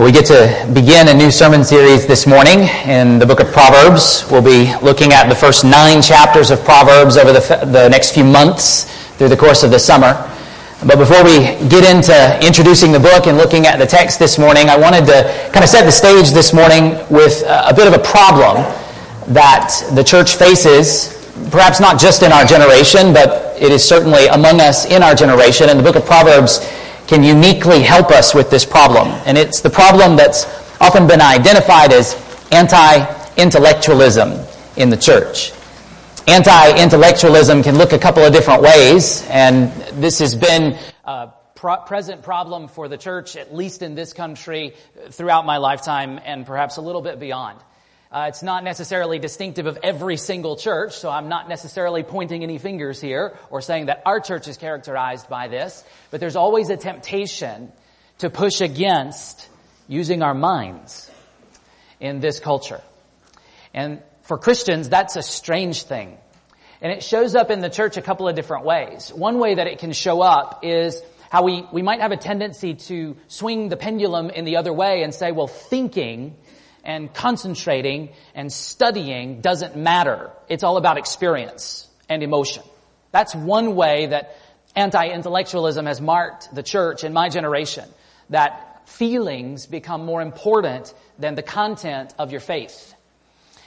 Well, we get to begin a new sermon series this morning in the book of Proverbs. We'll be looking at the first nine chapters of Proverbs over the, the next few months through the course of the summer. But before we get into introducing the book and looking at the text this morning, I wanted to kind of set the stage this morning with a bit of a problem that the church faces, perhaps not just in our generation, but it is certainly among us in our generation. And the book of Proverbs can uniquely help us with this problem. And it's the problem that's often been identified as anti-intellectualism in the church. Anti-intellectualism can look a couple of different ways, and this has been a present problem for the church, at least in this country, throughout my lifetime, and perhaps a little bit beyond. Uh, it's not necessarily distinctive of every single church, so I'm not necessarily pointing any fingers here or saying that our church is characterized by this, but there's always a temptation to push against using our minds in this culture. And for Christians, that's a strange thing. And it shows up in the church a couple of different ways. One way that it can show up is how we, we might have a tendency to swing the pendulum in the other way and say, well, thinking and concentrating and studying doesn't matter. It's all about experience and emotion. That's one way that anti-intellectualism has marked the church in my generation. That feelings become more important than the content of your faith.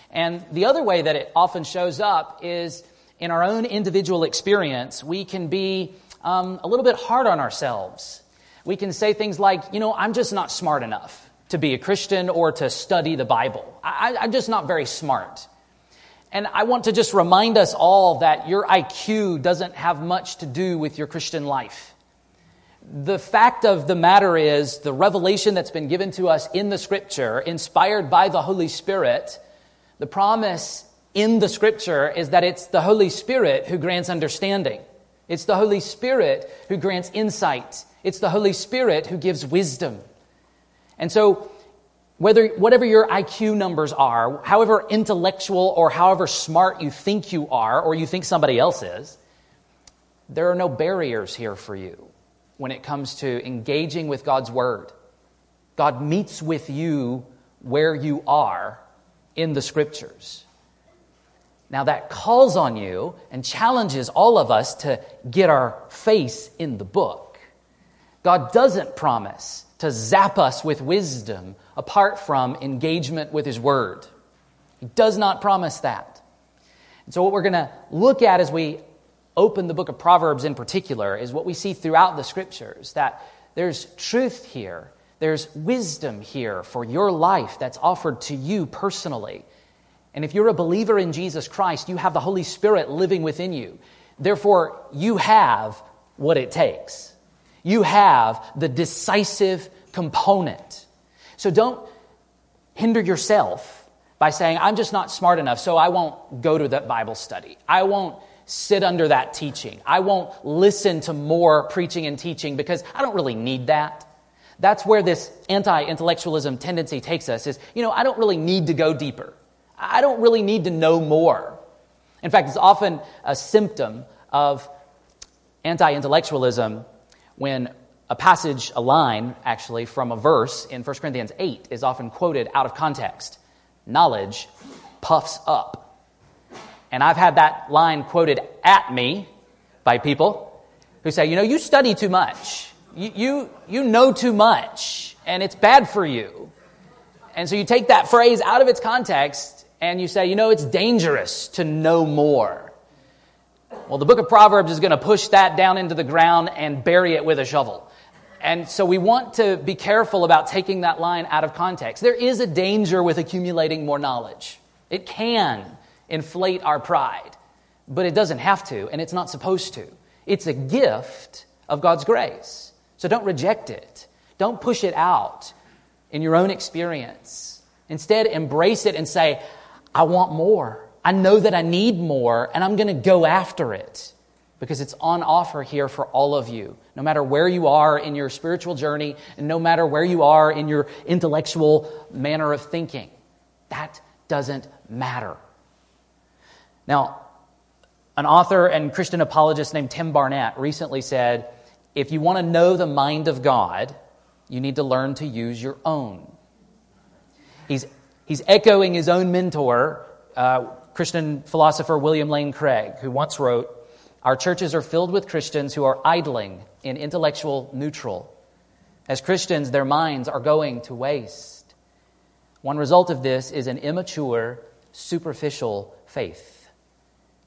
And the other way that it often shows up is in our own individual experience, we can be um, a little bit hard on ourselves. We can say things like, you know, I'm just not smart enough to be a Christian or to study the Bible. I, am just not very smart. And I want to just remind us all that your IQ doesn't have much to do with your Christian life. The fact of the matter is the revelation that's been given to us in the scripture, inspired by the Holy Spirit, the promise in the scripture is that it's the Holy Spirit who grants understanding. It's the Holy Spirit who grants insight. It's the Holy Spirit who gives wisdom. And so, whether, whatever your IQ numbers are, however intellectual or however smart you think you are, or you think somebody else is, there are no barriers here for you when it comes to engaging with God's Word. God meets with you where you are in the Scriptures. Now, that calls on you and challenges all of us to get our face in the book. God doesn't promise to zap us with wisdom apart from engagement with His Word. He does not promise that. And so, what we're going to look at as we open the book of Proverbs in particular is what we see throughout the Scriptures that there's truth here, there's wisdom here for your life that's offered to you personally. And if you're a believer in Jesus Christ, you have the Holy Spirit living within you. Therefore, you have what it takes you have the decisive component. So don't hinder yourself by saying, I'm just not smart enough, so I won't go to that Bible study. I won't sit under that teaching. I won't listen to more preaching and teaching because I don't really need that. That's where this anti-intellectualism tendency takes us is, you know, I don't really need to go deeper. I don't really need to know more. In fact, it's often a symptom of anti-intellectualism when a passage, a line actually, from a verse in 1 Corinthians 8 is often quoted out of context. Knowledge puffs up. And I've had that line quoted at me by people who say, you know, you study too much. You, you, you know too much, and it's bad for you. And so you take that phrase out of its context and you say, you know, it's dangerous to know more. Well, the book of Proverbs is going to push that down into the ground and bury it with a shovel. And so we want to be careful about taking that line out of context. There is a danger with accumulating more knowledge. It can inflate our pride, but it doesn't have to, and it's not supposed to. It's a gift of God's grace. So don't reject it. Don't push it out in your own experience. Instead, embrace it and say, I want more. I know that I need more, and I'm going to go after it because it's on offer here for all of you. No matter where you are in your spiritual journey, and no matter where you are in your intellectual manner of thinking, that doesn't matter. Now, an author and Christian apologist named Tim Barnett recently said if you want to know the mind of God, you need to learn to use your own. He's, he's echoing his own mentor, uh, Christian philosopher William Lane Craig, who once wrote, Our churches are filled with Christians who are idling in intellectual neutral. As Christians, their minds are going to waste. One result of this is an immature, superficial faith.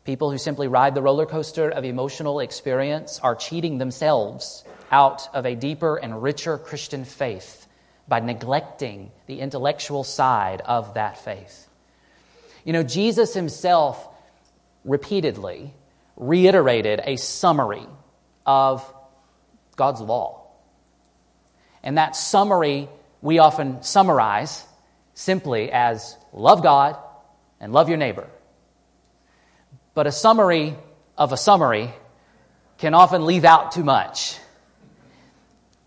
People who simply ride the roller coaster of emotional experience are cheating themselves out of a deeper and richer Christian faith by neglecting the intellectual side of that faith. You know, Jesus himself repeatedly reiterated a summary of God's law. And that summary we often summarize simply as love God and love your neighbor. But a summary of a summary can often leave out too much.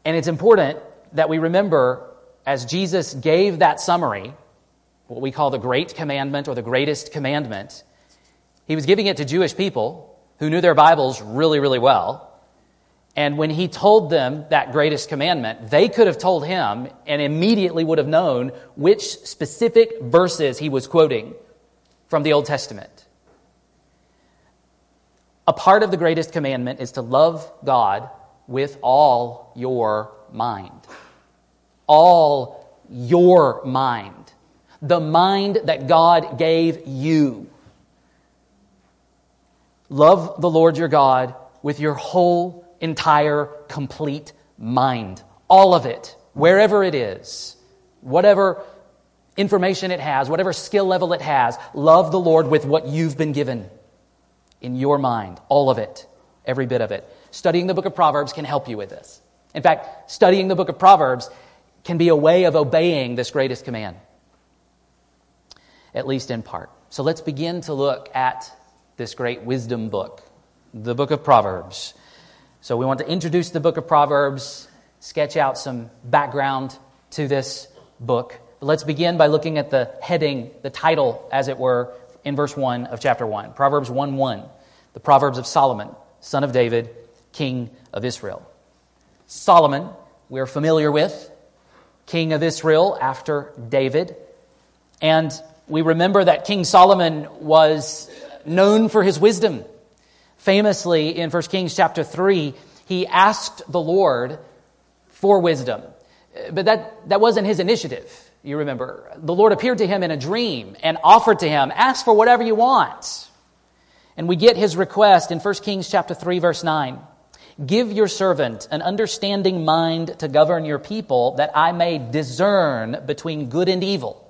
And it's important that we remember as Jesus gave that summary, what we call the Great Commandment or the Greatest Commandment, he was giving it to Jewish people who knew their Bibles really, really well. And when he told them that greatest commandment, they could have told him and immediately would have known which specific verses he was quoting from the Old Testament. A part of the greatest commandment is to love God with all your mind. All your mind. The mind that God gave you. Love the Lord your God with your whole, entire, complete mind. All of it, wherever it is, whatever information it has, whatever skill level it has, love the Lord with what you've been given in your mind. All of it, every bit of it. Studying the book of Proverbs can help you with this. In fact, studying the book of Proverbs can be a way of obeying this greatest command, at least in part. So let's begin to look at this great wisdom book, the book of Proverbs. So we want to introduce the book of Proverbs, sketch out some background to this book. But let's begin by looking at the heading, the title, as it were, in verse 1 of chapter 1. Proverbs 1 1, the Proverbs of Solomon, son of David, king of Israel. Solomon, we're familiar with, king of Israel after David. And we remember that King Solomon was known for his wisdom. Famously, in 1 Kings chapter 3, he asked the Lord for wisdom. But that, that wasn't his initiative, you remember. The Lord appeared to him in a dream and offered to him, Ask for whatever you want. And we get his request in 1 Kings chapter 3, verse 9. Give your servant an understanding mind to govern your people, that I may discern between good and evil.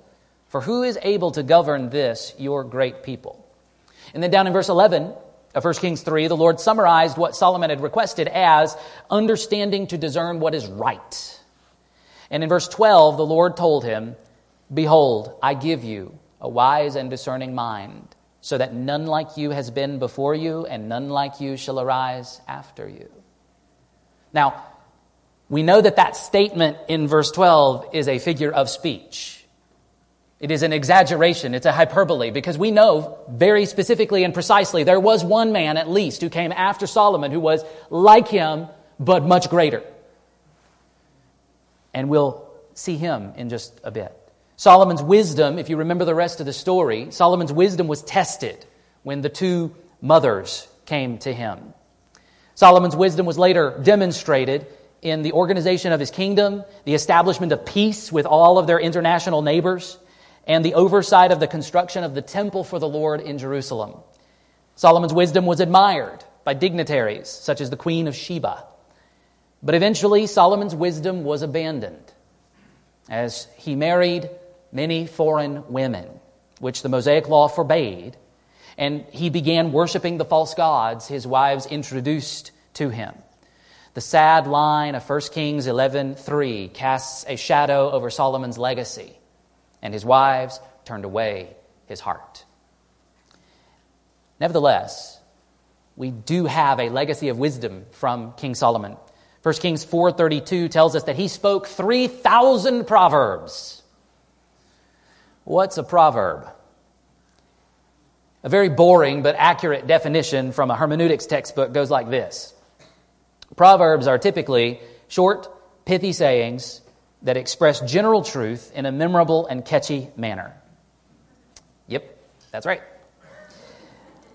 For who is able to govern this, your great people? And then down in verse 11 of 1 Kings 3, the Lord summarized what Solomon had requested as understanding to discern what is right. And in verse 12, the Lord told him, Behold, I give you a wise and discerning mind, so that none like you has been before you, and none like you shall arise after you. Now, we know that that statement in verse 12 is a figure of speech. It is an exaggeration, it's a hyperbole, because we know very specifically and precisely there was one man at least who came after Solomon who was like him, but much greater. And we'll see him in just a bit. Solomon's wisdom, if you remember the rest of the story, Solomon's wisdom was tested when the two mothers came to him. Solomon's wisdom was later demonstrated in the organization of his kingdom, the establishment of peace with all of their international neighbors, and the oversight of the construction of the temple for the Lord in Jerusalem. Solomon's wisdom was admired by dignitaries such as the Queen of Sheba. But eventually, Solomon's wisdom was abandoned as he married many foreign women, which the Mosaic Law forbade, and he began worshiping the false gods his wives introduced to him. The sad line of 1 Kings 11:3 casts a shadow over Solomon's legacy, and his wives turned away his heart. Nevertheless, we do have a legacy of wisdom from King Solomon. 1 Kings 4:32 tells us that he spoke 3,000 proverbs. What's a proverb? A very boring but accurate definition from a hermeneutics textbook goes like this Proverbs are typically short, pithy sayings that express general truth in a memorable and catchy manner. Yep, that's right.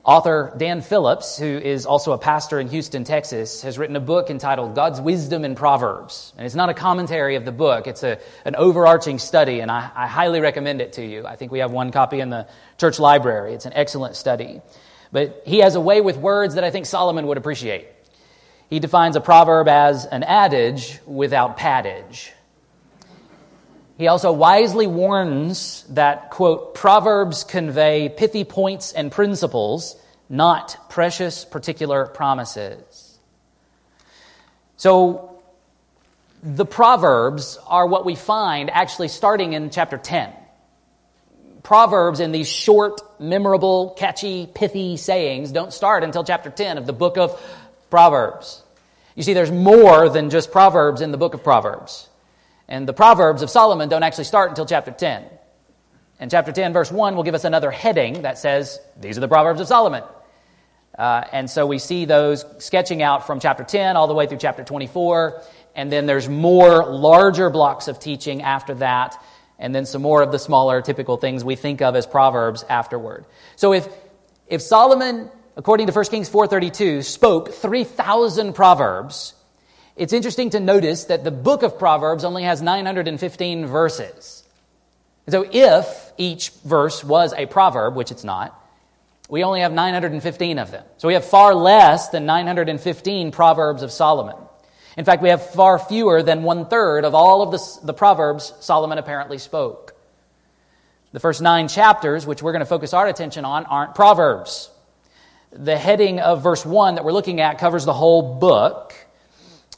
Author Dan Phillips, who is also a pastor in Houston, Texas, has written a book entitled God's Wisdom in Proverbs. And it's not a commentary of the book, it's a, an overarching study, and I, I highly recommend it to you. I think we have one copy in the church library. It's an excellent study. But he has a way with words that I think Solomon would appreciate. He defines a proverb as an adage without paddage. He also wisely warns that, quote, proverbs convey pithy points and principles, not precious particular promises. So, the proverbs are what we find actually starting in chapter 10. Proverbs in these short, memorable, catchy, pithy sayings don't start until chapter 10 of the book of Proverbs. You see, there's more than just Proverbs in the book of Proverbs. And the Proverbs of Solomon don't actually start until chapter 10. And chapter 10, verse 1 will give us another heading that says, These are the Proverbs of Solomon. Uh, and so we see those sketching out from chapter 10 all the way through chapter 24. And then there's more larger blocks of teaching after that. And then some more of the smaller typical things we think of as Proverbs afterward. So if, if Solomon, according to 1 Kings 4.32, spoke 3,000 Proverbs, it's interesting to notice that the book of Proverbs only has 915 verses. So if each verse was a proverb, which it's not, we only have 915 of them. So we have far less than 915 Proverbs of Solomon. In fact, we have far fewer than one third of all of the, the Proverbs Solomon apparently spoke. The first nine chapters, which we're going to focus our attention on, aren't Proverbs. The heading of verse 1 that we're looking at covers the whole book.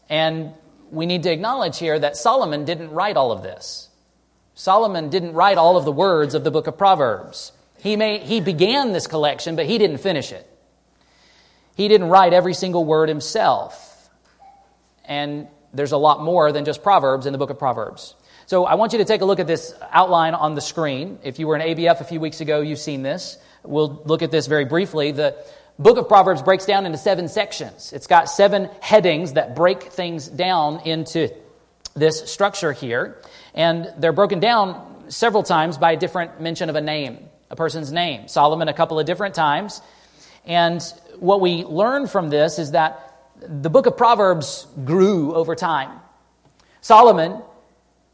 And we need to acknowledge here that Solomon didn't write all of this. Solomon didn't write all of the words of the book of Proverbs. He, may, he began this collection, but he didn't finish it. He didn't write every single word himself. And there's a lot more than just Proverbs in the book of Proverbs. So I want you to take a look at this outline on the screen. If you were in ABF a few weeks ago, you've seen this. We'll look at this very briefly. The, book of Proverbs breaks down into seven sections. It's got seven headings that break things down into this structure here. And they're broken down several times by a different mention of a name, a person's name. Solomon a couple of different times. And what we learn from this is that the book of Proverbs grew over time. Solomon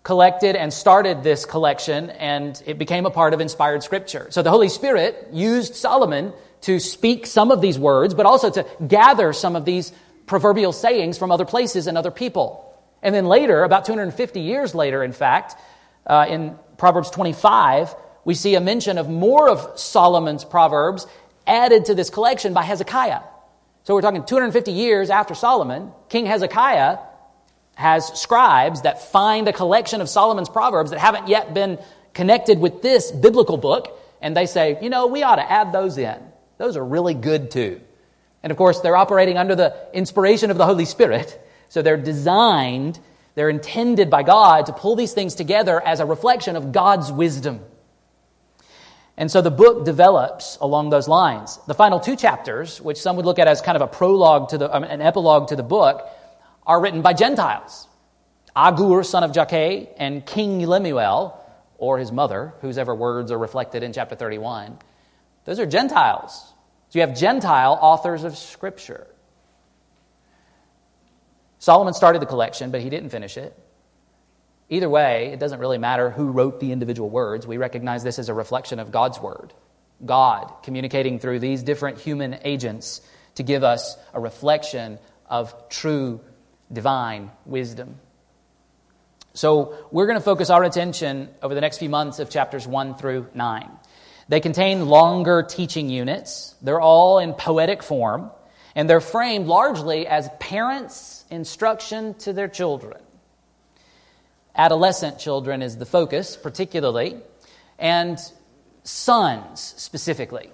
collected and started this collection, and it became a part of inspired scripture. So the Holy Spirit used Solomon to speak some of these words, but also to gather some of these proverbial sayings from other places and other people. And then later, about 250 years later, in fact, uh, in Proverbs 25, we see a mention of more of Solomon's Proverbs added to this collection by Hezekiah. So we're talking 250 years after Solomon, King Hezekiah has scribes that find a collection of Solomon's Proverbs that haven't yet been connected with this biblical book, and they say, you know, we ought to add those in. Those are really good too. And of course, they're operating under the inspiration of the Holy Spirit. So they're designed, they're intended by God to pull these things together as a reflection of God's wisdom. And so the book develops along those lines. The final two chapters, which some would look at as kind of a prologue to the, um, an epilogue to the book, are written by Gentiles. Agur, son of Jakeh, and King Lemuel, or his mother, whose ever words are reflected in chapter 31. Those are Gentiles. So you have Gentile authors of Scripture. Solomon started the collection, but he didn't finish it. Either way, it doesn't really matter who wrote the individual words. We recognize this as a reflection of God's Word. God communicating through these different human agents to give us a reflection of true divine wisdom. So, we're going to focus our attention over the next few months of chapters 1 through 9. They contain longer teaching units. They're all in poetic form, and they're framed largely as parents' instruction to their children. Adolescent children is the focus, particularly, and sons specifically.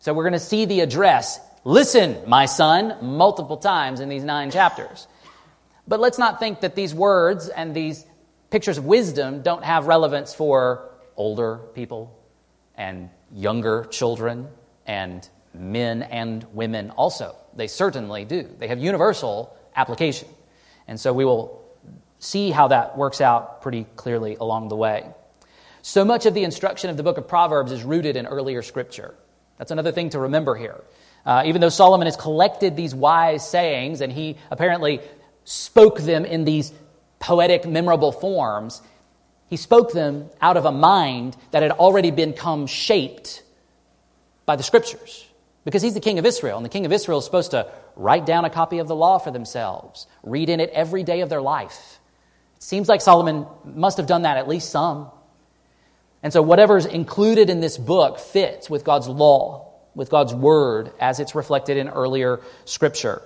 So we're going to see the address, listen, my son, multiple times in these nine chapters. But let's not think that these words and these pictures of wisdom don't have relevance for older people, and younger children and men and women also. They certainly do. They have universal application. And so we will see how that works out pretty clearly along the way. So much of the instruction of the book of Proverbs is rooted in earlier scripture. That's another thing to remember here. Uh, even though Solomon has collected these wise sayings and he apparently spoke them in these poetic, memorable forms, he spoke them out of a mind that had already become shaped by the scriptures. Because he's the king of Israel, and the king of Israel is supposed to write down a copy of the law for themselves, read in it every day of their life. It seems like Solomon must have done that, at least some. And so, whatever's included in this book fits with God's law, with God's word, as it's reflected in earlier scripture.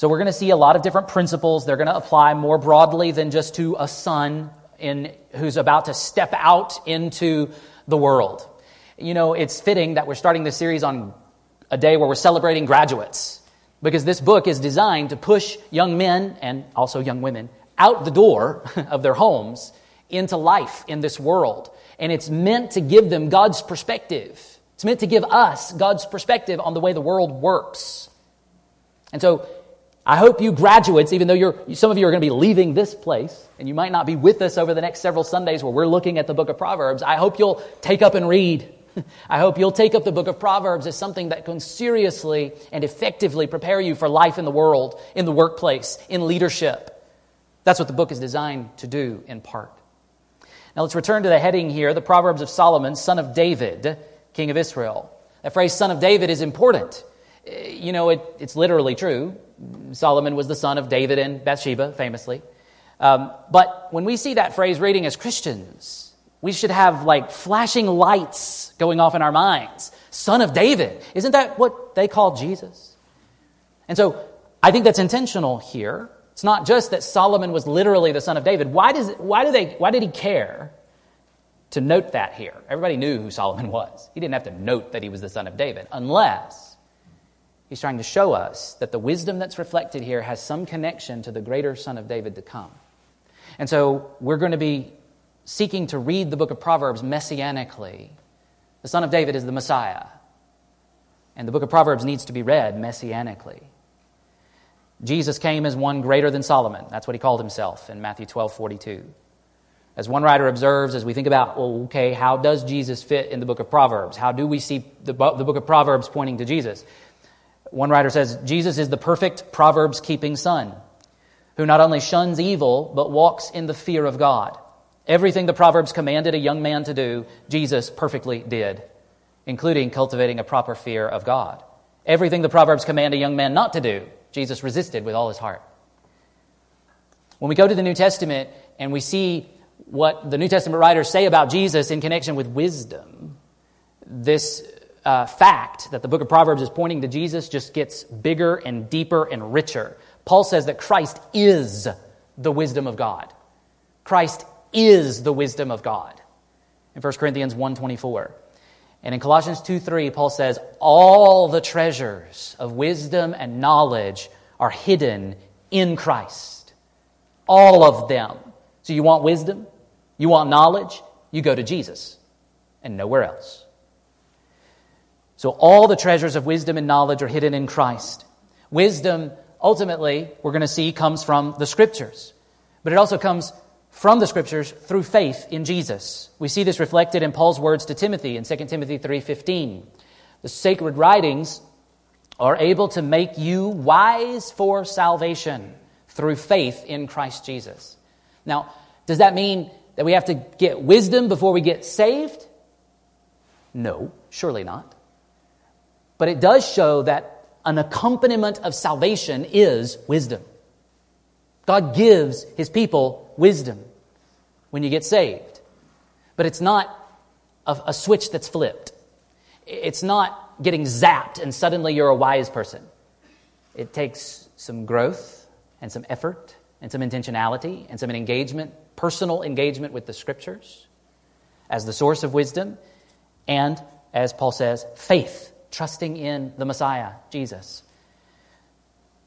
So, we're going to see a lot of different principles. They're going to apply more broadly than just to a son in, who's about to step out into the world you know, it's fitting that we're starting this series on a day where we're celebrating graduates because this book is designed to push young men and also young women out the door of their homes into life in this world. And it's meant to give them God's perspective. It's meant to give us God's perspective on the way the world works. And so I hope you graduates, even though you're, some of you are going to be leaving this place and you might not be with us over the next several Sundays where we're looking at the book of Proverbs, I hope you'll take up and read I hope you'll take up the book of Proverbs as something that can seriously and effectively prepare you for life in the world, in the workplace, in leadership. That's what the book is designed to do in part. Now let's return to the heading here the Proverbs of Solomon, son of David, king of Israel. That phrase, son of David, is important. Eh, you know, it, it's literally true. Solomon was the son of David and Bathsheba, famously. Um, but when we see that phrase reading as Christians, we should have like flashing lights going off in our minds. Son of David. Isn't that what they call Jesus? And so I think that's intentional here. It's not just that Solomon was literally the son of David. Why, does, why, do they, why did he care to note that here? Everybody knew who Solomon was. He didn't have to note that he was the son of David, unless he's trying to show us that the wisdom that's reflected here has some connection to the greater son of David to come. And so we're going to be seeking to read the book of Proverbs messianically. The son of David is the Messiah. And the book of Proverbs needs to be read messianically. Jesus came as one greater than Solomon. That's what he called himself in Matthew 12 42. As one writer observes, as we think about, well, okay, how does Jesus fit in the book of Proverbs? How do we see the, the book of Proverbs pointing to Jesus? One writer says, Jesus is the perfect Proverbs keeping son who not only shuns evil, but walks in the fear of God. Everything the Proverbs commanded a young man to do, Jesus perfectly did, including cultivating a proper fear of God. Everything the Proverbs command a young man not to do, Jesus resisted with all his heart. When we go to the New Testament and we see what the New Testament writers say about Jesus in connection with wisdom, this uh, fact that the book of Proverbs is pointing to Jesus just gets bigger and deeper and richer. Paul says that Christ is the wisdom of God. Christ is the wisdom of God. In 1 Corinthians 1.24. And in Colossians 2.3, Paul says, all the treasures of wisdom and knowledge are hidden in Christ. All of them. So you want wisdom? You want knowledge? You go to Jesus and nowhere else. So all the treasures of wisdom and knowledge are hidden in Christ. Wisdom, ultimately, we're going to see, comes from the scriptures. But it also comes from the scriptures through faith in Jesus. We see this reflected in Paul's words to Timothy in 2 Timothy 3:15. The sacred writings are able to make you wise for salvation through faith in Christ Jesus. Now, does that mean that we have to get wisdom before we get saved? No, surely not. But it does show that an accompaniment of salvation is wisdom. God gives his people wisdom when you get saved. But it's not a, a switch that's flipped. It's not getting zapped and suddenly you're a wise person. It takes some growth and some effort and some intentionality and some engagement, personal engagement with the scriptures as the source of wisdom, and, as Paul says, faith, trusting in the Messiah, Jesus.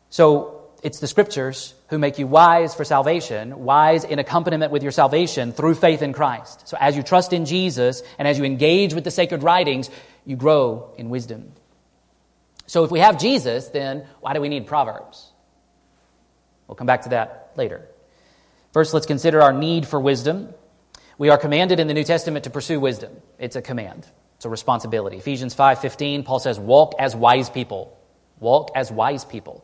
So it's the scriptures who make you wise for salvation, wise in accompaniment with your salvation through faith in Christ. So as you trust in Jesus and as you engage with the sacred writings, you grow in wisdom. So if we have Jesus, then why do we need Proverbs? We'll come back to that later. First, let's consider our need for wisdom. We are commanded in the New Testament to pursue wisdom. It's a command. It's a responsibility. Ephesians 5:15, Paul says, "Walk as wise people." Walk as wise people.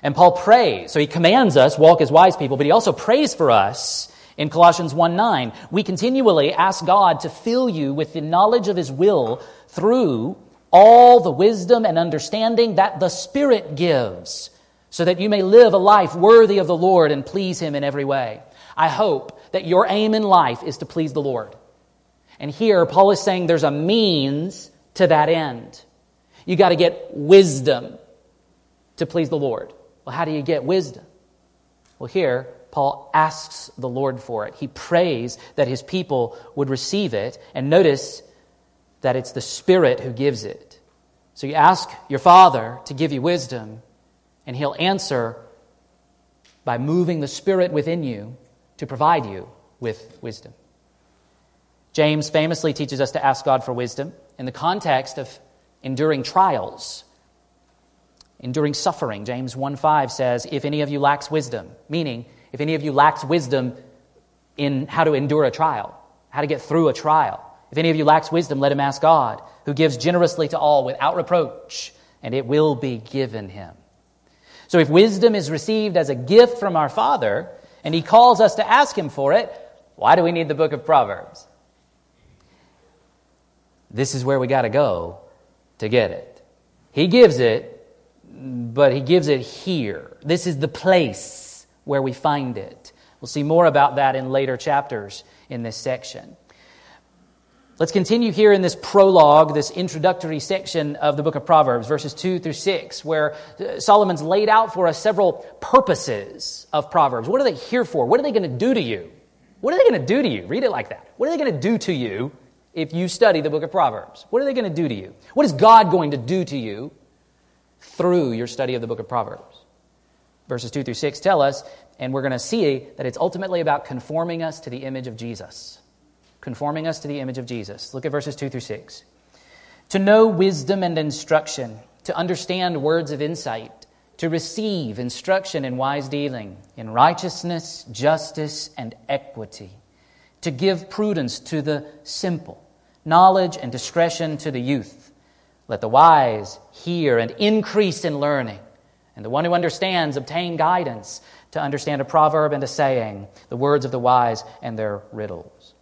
And Paul prays. So he commands us walk as wise people, but he also prays for us in Colossians 1 9. We continually ask God to fill you with the knowledge of his will through all the wisdom and understanding that the Spirit gives, so that you may live a life worthy of the Lord and please him in every way. I hope that your aim in life is to please the Lord. And here, Paul is saying there's a means to that end. You got to get wisdom to please the Lord. Well, how do you get wisdom? Well, here, Paul asks the Lord for it. He prays that his people would receive it. And notice that it's the Spirit who gives it. So you ask your Father to give you wisdom, and he'll answer by moving the Spirit within you to provide you with wisdom. James famously teaches us to ask God for wisdom in the context of enduring trials enduring suffering. James 1 5 says, If any of you lacks wisdom, meaning, if any of you lacks wisdom in how to endure a trial, how to get through a trial, if any of you lacks wisdom, let him ask God, who gives generously to all without reproach, and it will be given him. So if wisdom is received as a gift from our Father, and he calls us to ask him for it, why do we need the book of Proverbs? This is where we got to go to get it. He gives it but he gives it here. This is the place where we find it. We'll see more about that in later chapters in this section. Let's continue here in this prologue, this introductory section of the book of Proverbs, verses 2 through 6, where uh, Solomon's laid out for us several purposes of Proverbs. What are they here for? What are they going to do to you? What are they going to do to you? Read it like that. What are they going to do to you if you study the book of Proverbs? What are they going to do to you? What is God going to do to you through your study of the book of Proverbs. Verses 2 through 6 tell us, and we're going to see that it's ultimately about conforming us to the image of Jesus. Conforming us to the image of Jesus. Look at verses 2 through 6. To know wisdom and instruction, to understand words of insight, to receive instruction in wise dealing, in righteousness, justice, and equity, to give prudence to the simple, knowledge and discretion to the youth let the wise hear and increase in learning, and the one who understands obtain guidance to understand a proverb and a saying, the words of the wise and their riddles.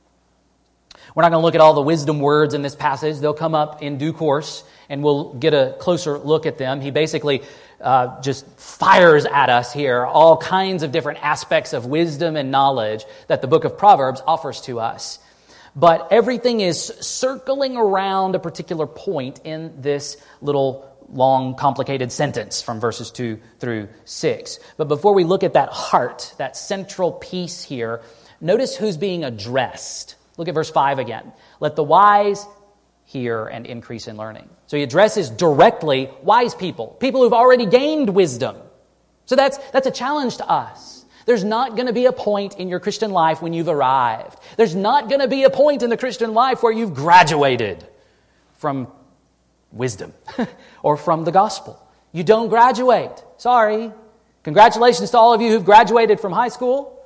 We're not going to look at all the wisdom words in this passage. They'll come up in due course, and we'll get a closer look at them. He basically uh, just fires at us here all kinds of different aspects of wisdom and knowledge that the book of Proverbs offers to us but everything is circling around a particular point in this little long, complicated sentence from verses 2 through 6. But before we look at that heart, that central piece here, notice who's being addressed. Look at verse 5 again. Let the wise hear and increase in learning. So he addresses directly wise people, people who've already gained wisdom. So that's, that's a challenge to us. There's not going to be a point in your Christian life when you've arrived. There's not going to be a point in the Christian life where you've graduated from wisdom or from the gospel. You don't graduate. Sorry. Congratulations to all of you who've graduated from high school,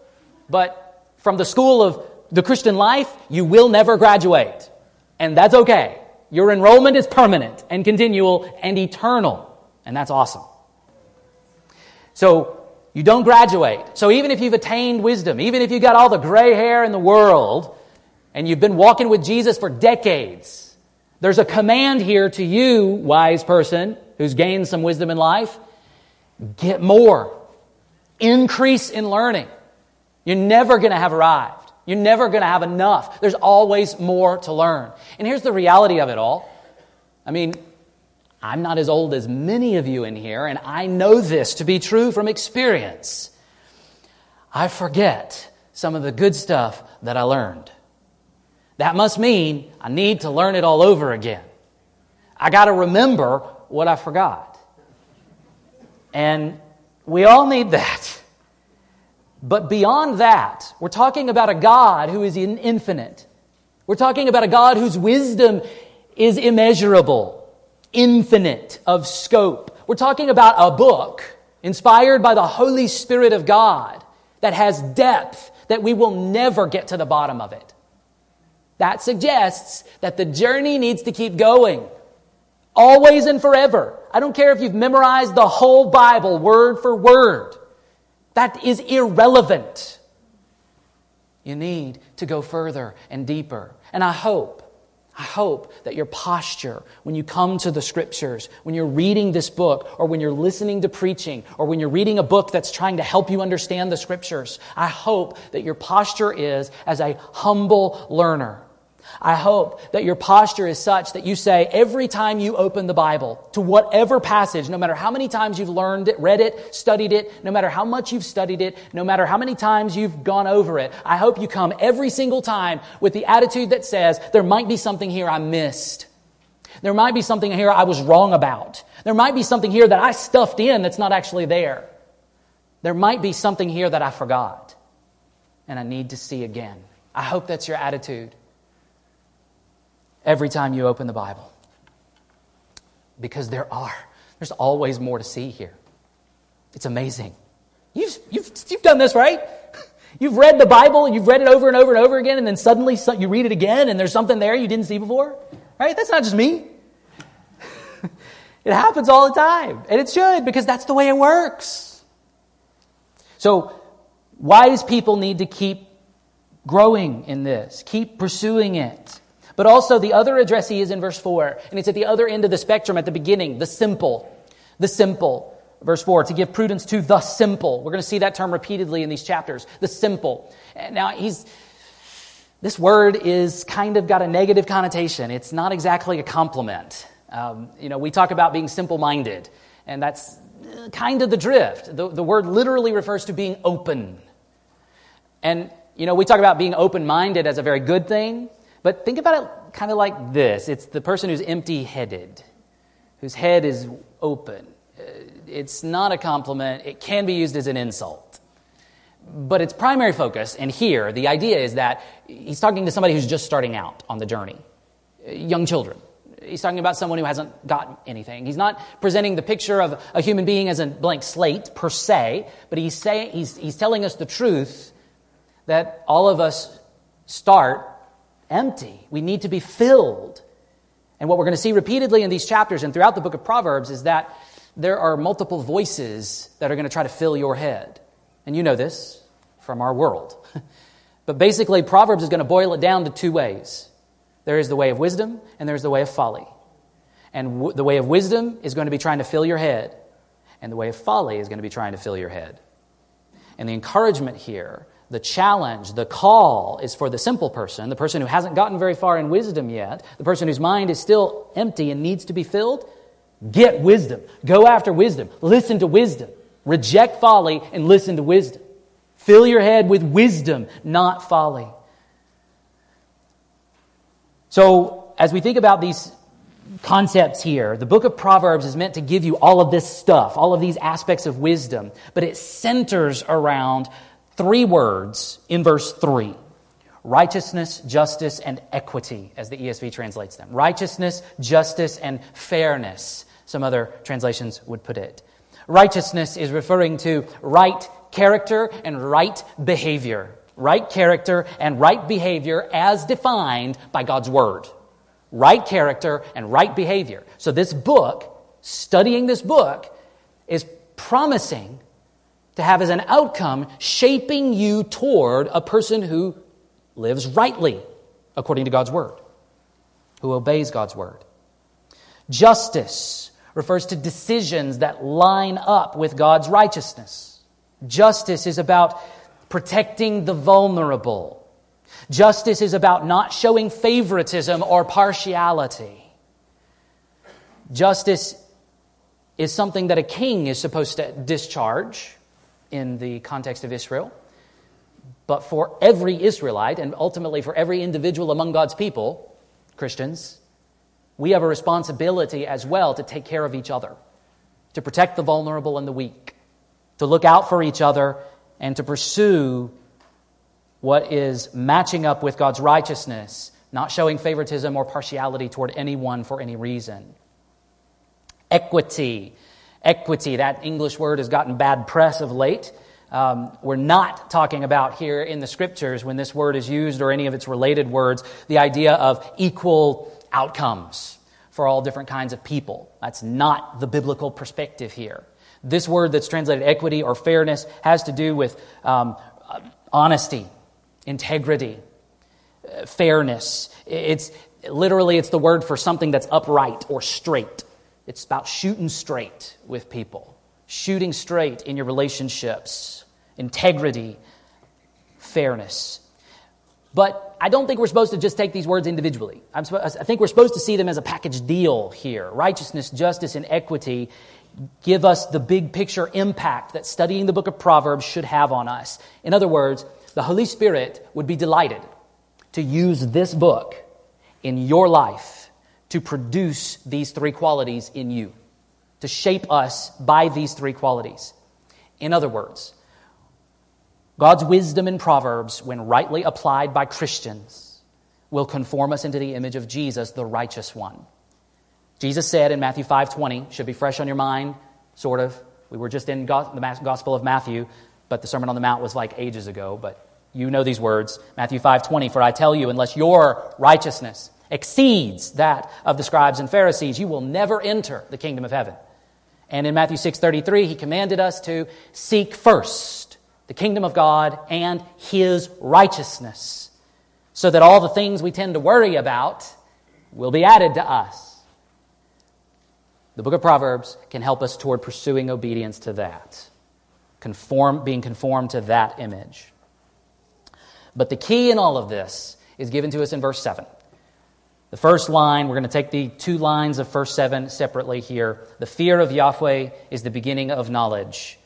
but from the school of the Christian life, you will never graduate. And that's okay. Your enrollment is permanent and continual and eternal. And that's awesome. So you don't graduate. So even if you've attained wisdom, even if you've got all the gray hair in the world, and you've been walking with Jesus for decades, there's a command here to you, wise person, who's gained some wisdom in life. Get more. Increase in learning. You're never going to have arrived. You're never going to have enough. There's always more to learn. And here's the reality of it all. I mean, I'm not as old as many of you in here, and I know this to be true from experience. I forget some of the good stuff that I learned. That must mean I need to learn it all over again. I got to remember what I forgot. And we all need that. But beyond that, we're talking about a God who is infinite. We're talking about a God whose wisdom is immeasurable infinite of scope. We're talking about a book inspired by the Holy Spirit of God, that has depth, that we will never get to the bottom of it. That suggests that the journey needs to keep going. Always and forever. I don't care if you've memorized the whole Bible word for word. That is irrelevant. You need to go further and deeper. And I hope I hope that your posture when you come to the scriptures, when you're reading this book, or when you're listening to preaching, or when you're reading a book that's trying to help you understand the scriptures, I hope that your posture is as a humble learner. I hope that your posture is such that you say every time you open the Bible to whatever passage, no matter how many times you've learned it, read it, studied it, no matter how much you've studied it, no matter how many times you've gone over it, I hope you come every single time with the attitude that says, there might be something here I missed. There might be something here I was wrong about. There might be something here that I stuffed in that's not actually there. There might be something here that I forgot and I need to see again. I hope that's your attitude every time you open the Bible. Because there are. There's always more to see here. It's amazing. You've, you've, you've done this, right? You've read the Bible you've read it over and over and over again, and then suddenly you read it again and there's something there you didn't see before, right? That's not just me. it happens all the time, and it should because that's the way it works. So, wise people need to keep growing in this, keep pursuing it. But also, the other addressee is in verse 4, and it's at the other end of the spectrum at the beginning, the simple. The simple. Verse 4, to give prudence to the simple. We're going to see that term repeatedly in these chapters. The simple. Now, he's. This word is kind of got a negative connotation. It's not exactly a compliment. Um, you know, we talk about being simple minded, and that's kind of the drift. The, the word literally refers to being open. And, you know, we talk about being open minded as a very good thing. But think about it kind of like this it's the person who's empty headed, whose head is open. Uh, it's not a compliment, it can be used as an insult. But its primary focus, and here, the idea is that he's talking to somebody who's just starting out on the journey, uh, young children. He's talking about someone who hasn't got anything. He's not presenting the picture of a human being as a blank slate per se, but he's, saying, he's, he's telling us the truth that all of us start empty. We need to be filled. And what we're going to see repeatedly in these chapters and throughout the book of Proverbs is that there are multiple voices that are going to try to fill your head. And you know this from our world. but basically, Proverbs is going to boil it down to two ways there is the way of wisdom, and there's the way of folly. And w- the way of wisdom is going to be trying to fill your head, and the way of folly is going to be trying to fill your head. And the encouragement here the challenge, the call is for the simple person, the person who hasn't gotten very far in wisdom yet, the person whose mind is still empty and needs to be filled. Get wisdom. Go after wisdom. Listen to wisdom. Reject folly and listen to wisdom. Fill your head with wisdom, not folly. So, as we think about these concepts here, the book of Proverbs is meant to give you all of this stuff, all of these aspects of wisdom, but it centers around three words in verse 3 righteousness, justice, and equity, as the ESV translates them. Righteousness, justice, and fairness, some other translations would put it. Righteousness is referring to right character and right behavior. Right character and right behavior as defined by God's Word. Right character and right behavior. So, this book, studying this book, is promising to have as an outcome shaping you toward a person who lives rightly according to God's word, who obeys God's word. Justice refers to decisions that line up with God's righteousness. Justice is about protecting the vulnerable. Justice is about not showing favoritism or partiality. Justice is something that a king is supposed to discharge in the context of Israel. But for every Israelite, and ultimately for every individual among God's people, Christians, we have a responsibility as well to take care of each other, to protect the vulnerable and the weak, to look out for each other, and to pursue what is matching up with God's righteousness, not showing favoritism or partiality toward anyone for any reason. Equity Equity, that English word has gotten bad press of late. Um, we're not talking about here in the scriptures when this word is used or any of its related words the idea of equal outcomes for all different kinds of people. That's not the biblical perspective here. This word that's translated equity or fairness has to do with um, honesty, integrity, fairness. It's literally it's the word for something that's upright or straight. It's about shooting straight with people, shooting straight in your relationships, integrity, fairness. But I don't think we're supposed to just take these words individually. i think we're supposed to see them as a package deal here. Righteousness, justice, and equity give us the big picture impact that studying the book of Proverbs should have on us. In other words, the Holy Spirit would be delighted to use this book in your life to produce these three qualities in you, to shape us by these three qualities. In other words, God's wisdom in Proverbs, when rightly applied by Christians, will conform us into the image of Jesus, the righteous one. Jesus said in Matthew 5:20, should be fresh on your mind, sort of. We were just in the Gospel of Matthew, but the Sermon on the Mount was like ages ago, but you know these words. Matthew 5:20, for I tell you, unless your righteousness exceeds that of the scribes and Pharisees, you will never enter the kingdom of heaven. And in Matthew 6:33, he commanded us to seek first the kingdom of God and his righteousness, so that all the things we tend to worry about will be added to us. The book of Proverbs can help us toward pursuing obedience to that, conform, being conformed to that image. But the key in all of this is given to us in verse 7. The first line, we're going to take the two lines of verse 7 separately here. The fear of Yahweh is the beginning of knowledge.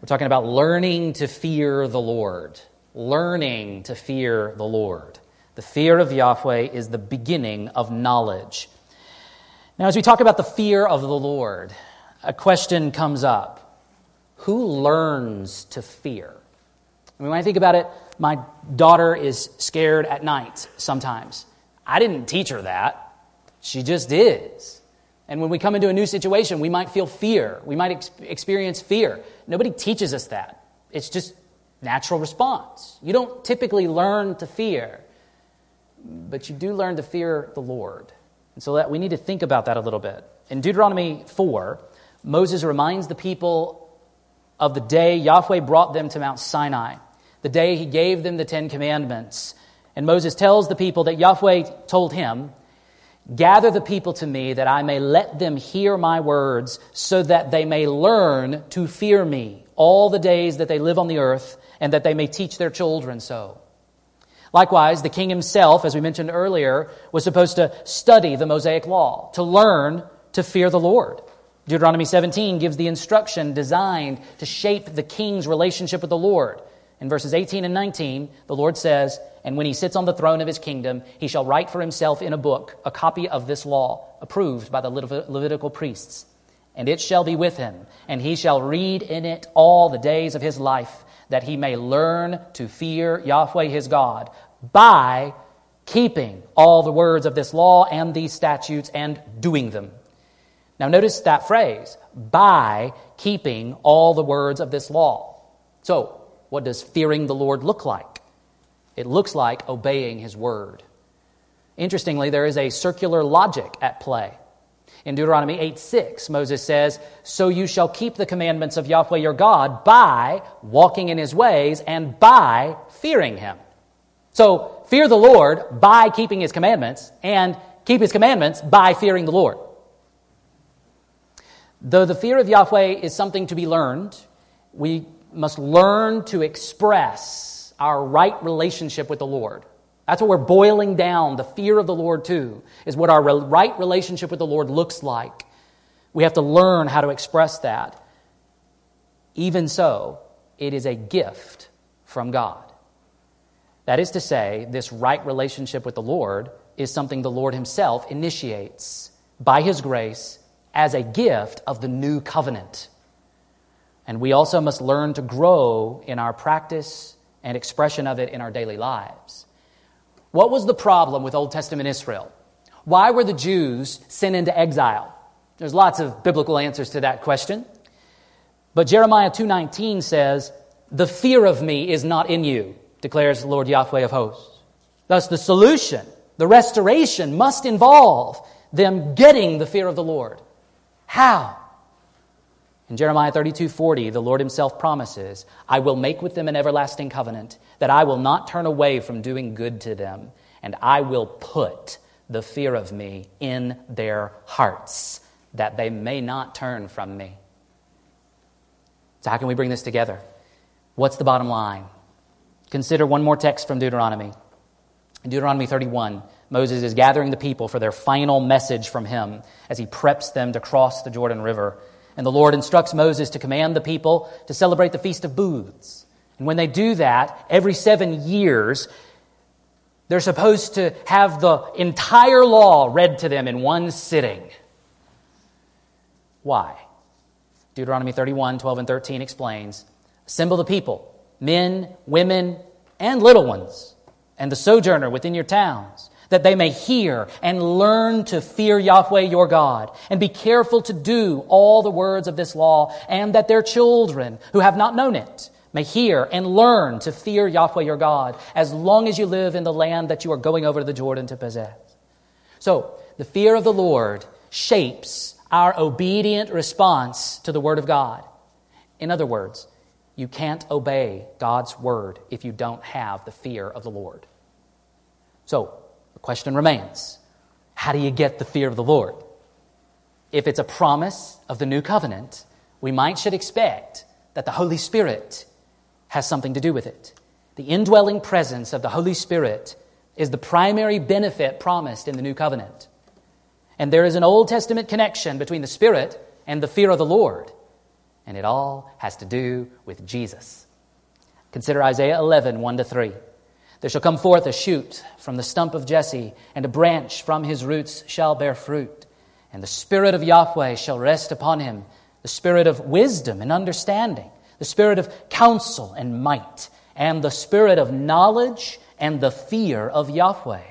We're talking about learning to fear the Lord. Learning to fear the Lord. The fear of Yahweh is the beginning of knowledge. Now, as we talk about the fear of the Lord, a question comes up Who learns to fear? I mean, when I think about it, my daughter is scared at night sometimes. I didn't teach her that, she just is. And when we come into a new situation, we might feel fear. We might ex- experience fear. Nobody teaches us that. It's just natural response. You don't typically learn to fear, but you do learn to fear the Lord. And so that we need to think about that a little bit. In Deuteronomy 4, Moses reminds the people of the day Yahweh brought them to Mount Sinai, the day he gave them the Ten Commandments. And Moses tells the people that Yahweh told him, Gather the people to me that I may let them hear my words, so that they may learn to fear me all the days that they live on the earth, and that they may teach their children so. Likewise, the king himself, as we mentioned earlier, was supposed to study the Mosaic law, to learn to fear the Lord. Deuteronomy 17 gives the instruction designed to shape the king's relationship with the Lord. In verses 18 and 19, the Lord says, And when he sits on the throne of his kingdom, he shall write for himself in a book a copy of this law, approved by the Levitical priests. And it shall be with him, and he shall read in it all the days of his life that he may learn to fear Yahweh his God by keeping all the words of this law and these statutes and doing them. Now, notice that phrase by keeping all the words of this law. So, what does fearing the Lord look like? It looks like obeying his word. Interestingly, there is a circular logic at play. In Deuteronomy 8 6, Moses says, So you shall keep the commandments of Yahweh your God by walking in his ways and by fearing him. So fear the Lord by keeping his commandments and keep his commandments by fearing the Lord. Though the fear of Yahweh is something to be learned, we must learn to express our right relationship with the Lord. That's what we're boiling down the fear of the Lord to, is what our right relationship with the Lord looks like. We have to learn how to express that. Even so, it is a gift from God. That is to say, this right relationship with the Lord is something the Lord Himself initiates by His grace as a gift of the new covenant. And we also must learn to grow in our practice and expression of it in our daily lives. What was the problem with Old Testament Israel? Why were the Jews sent into exile? There's lots of biblical answers to that question. But Jeremiah 2:19 says, "The fear of me is not in you," declares the Lord Yahweh of hosts. Thus the solution, the restoration must involve them getting the fear of the Lord. How? In Jeremiah 32 40, the Lord Himself promises, I will make with them an everlasting covenant, that I will not turn away from doing good to them, and I will put the fear of me in their hearts, that they may not turn from me. So, how can we bring this together? What's the bottom line? Consider one more text from Deuteronomy. In Deuteronomy 31, Moses is gathering the people for their final message from him as he preps them to cross the Jordan River. And the Lord instructs Moses to command the people to celebrate the Feast of Booths. And when they do that, every seven years, they're supposed to have the entire law read to them in one sitting. Why? Deuteronomy 31, 12, and 13 explains Assemble the people, men, women, and little ones, and the sojourner within your towns that they may hear and learn to fear Yahweh your God, and be careful to do all the words of this law, and that their children who have not known it may hear and learn to fear Yahweh your God, as long as you live in the land that you are going over to the Jordan to possess. So, the fear of the Lord shapes our obedient response to the Word of God. In other words, you can't obey God's Word if you don't have the fear of the Lord. So, question remains how do you get the fear of the Lord? If it's a promise of the new covenant, we might should expect that the Holy Spirit has something to do with it. The indwelling presence of the Holy Spirit is the primary benefit promised in the new covenant. And there is an Old Testament connection between the Spirit and the fear of the Lord. And it all has to do with Jesus. Consider Isaiah 11, 1 to 3. There shall come forth a shoot from the stump of Jesse, and a branch from his roots shall bear fruit. And the Spirit of Yahweh shall rest upon him the Spirit of wisdom and understanding, the Spirit of counsel and might, and the Spirit of knowledge and the fear of Yahweh.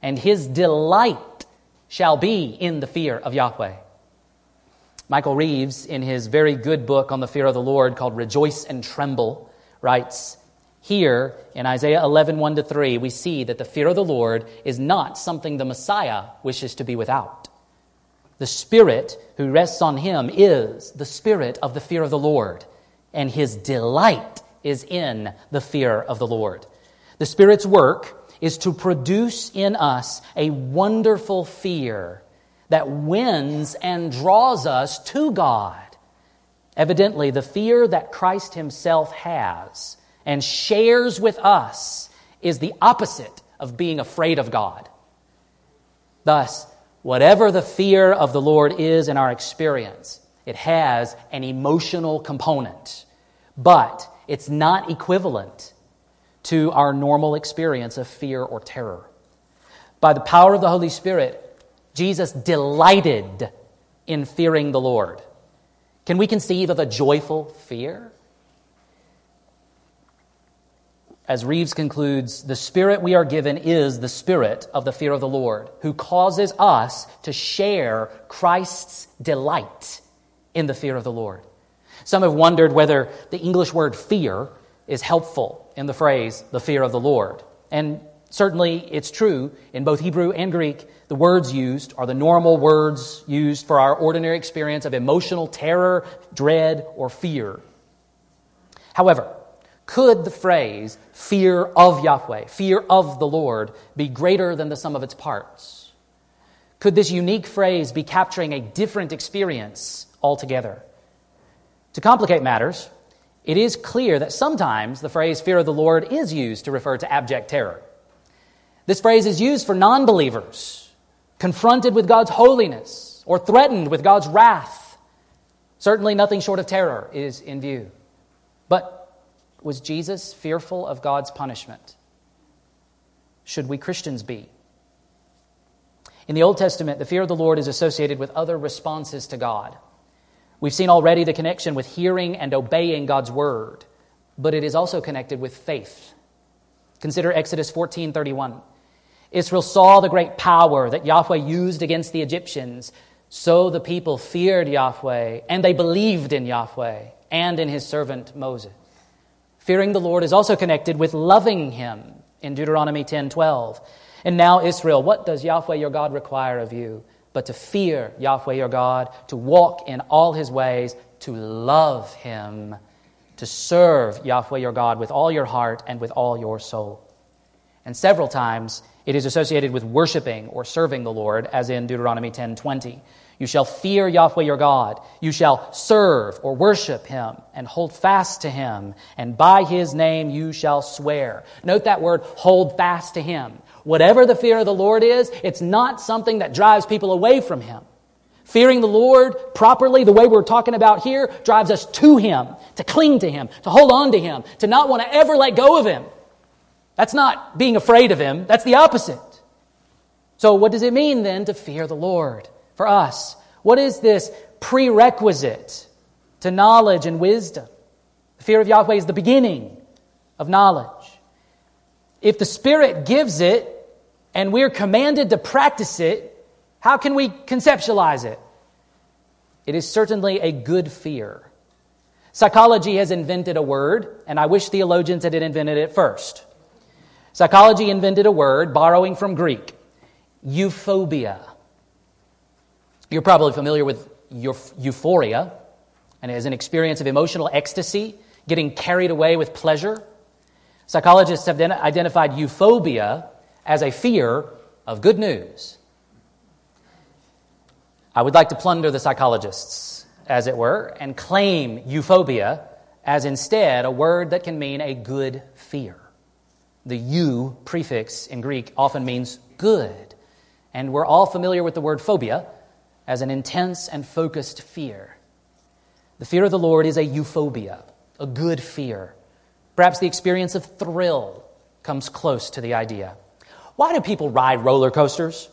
And his delight shall be in the fear of Yahweh. Michael Reeves, in his very good book on the fear of the Lord called Rejoice and Tremble, writes, here in Isaiah 11, 1 to 3, we see that the fear of the Lord is not something the Messiah wishes to be without. The Spirit who rests on him is the Spirit of the fear of the Lord, and his delight is in the fear of the Lord. The Spirit's work is to produce in us a wonderful fear that wins and draws us to God. Evidently, the fear that Christ himself has and shares with us is the opposite of being afraid of God. Thus, whatever the fear of the Lord is in our experience, it has an emotional component, but it's not equivalent to our normal experience of fear or terror. By the power of the Holy Spirit, Jesus delighted in fearing the Lord. Can we conceive of a joyful fear? As Reeves concludes, the spirit we are given is the spirit of the fear of the Lord, who causes us to share Christ's delight in the fear of the Lord. Some have wondered whether the English word fear is helpful in the phrase the fear of the Lord. And certainly it's true in both Hebrew and Greek. The words used are the normal words used for our ordinary experience of emotional terror, dread, or fear. However, could the phrase fear of Yahweh, fear of the Lord, be greater than the sum of its parts? Could this unique phrase be capturing a different experience altogether? To complicate matters, it is clear that sometimes the phrase fear of the Lord is used to refer to abject terror. This phrase is used for non believers confronted with God's holiness or threatened with God's wrath. Certainly, nothing short of terror is in view. But was Jesus fearful of God's punishment? Should we Christians be? In the Old Testament, the fear of the Lord is associated with other responses to God. We've seen already the connection with hearing and obeying God's word, but it is also connected with faith. Consider Exodus 14:31. Israel saw the great power that Yahweh used against the Egyptians So the people feared Yahweh, and they believed in Yahweh and in his servant Moses. Fearing the Lord is also connected with loving him in Deuteronomy 10:12. And now Israel, what does Yahweh your God require of you but to fear Yahweh your God, to walk in all his ways, to love him, to serve Yahweh your God with all your heart and with all your soul. And several times it is associated with worshiping or serving the Lord, as in Deuteronomy 10:20. You shall fear Yahweh your God. You shall serve or worship him and hold fast to him, and by his name you shall swear. Note that word, hold fast to him. Whatever the fear of the Lord is, it's not something that drives people away from him. Fearing the Lord properly, the way we're talking about here, drives us to him, to cling to him, to hold on to him, to not want to ever let go of him. That's not being afraid of him, that's the opposite. So, what does it mean then to fear the Lord for us? What is this prerequisite to knowledge and wisdom? The fear of Yahweh is the beginning of knowledge. If the Spirit gives it and we're commanded to practice it, how can we conceptualize it? It is certainly a good fear. Psychology has invented a word, and I wish theologians had invented it first. Psychology invented a word borrowing from Greek, euphobia. You're probably familiar with euphoria, and is an experience of emotional ecstasy, getting carried away with pleasure. Psychologists have then identified euphobia as a fear of good news. I would like to plunder the psychologists, as it were, and claim euphobia as instead a word that can mean a good fear. The eu prefix in Greek often means good. And we're all familiar with the word phobia as an intense and focused fear. The fear of the Lord is a euphobia, a good fear. Perhaps the experience of thrill comes close to the idea. Why do people ride roller coasters?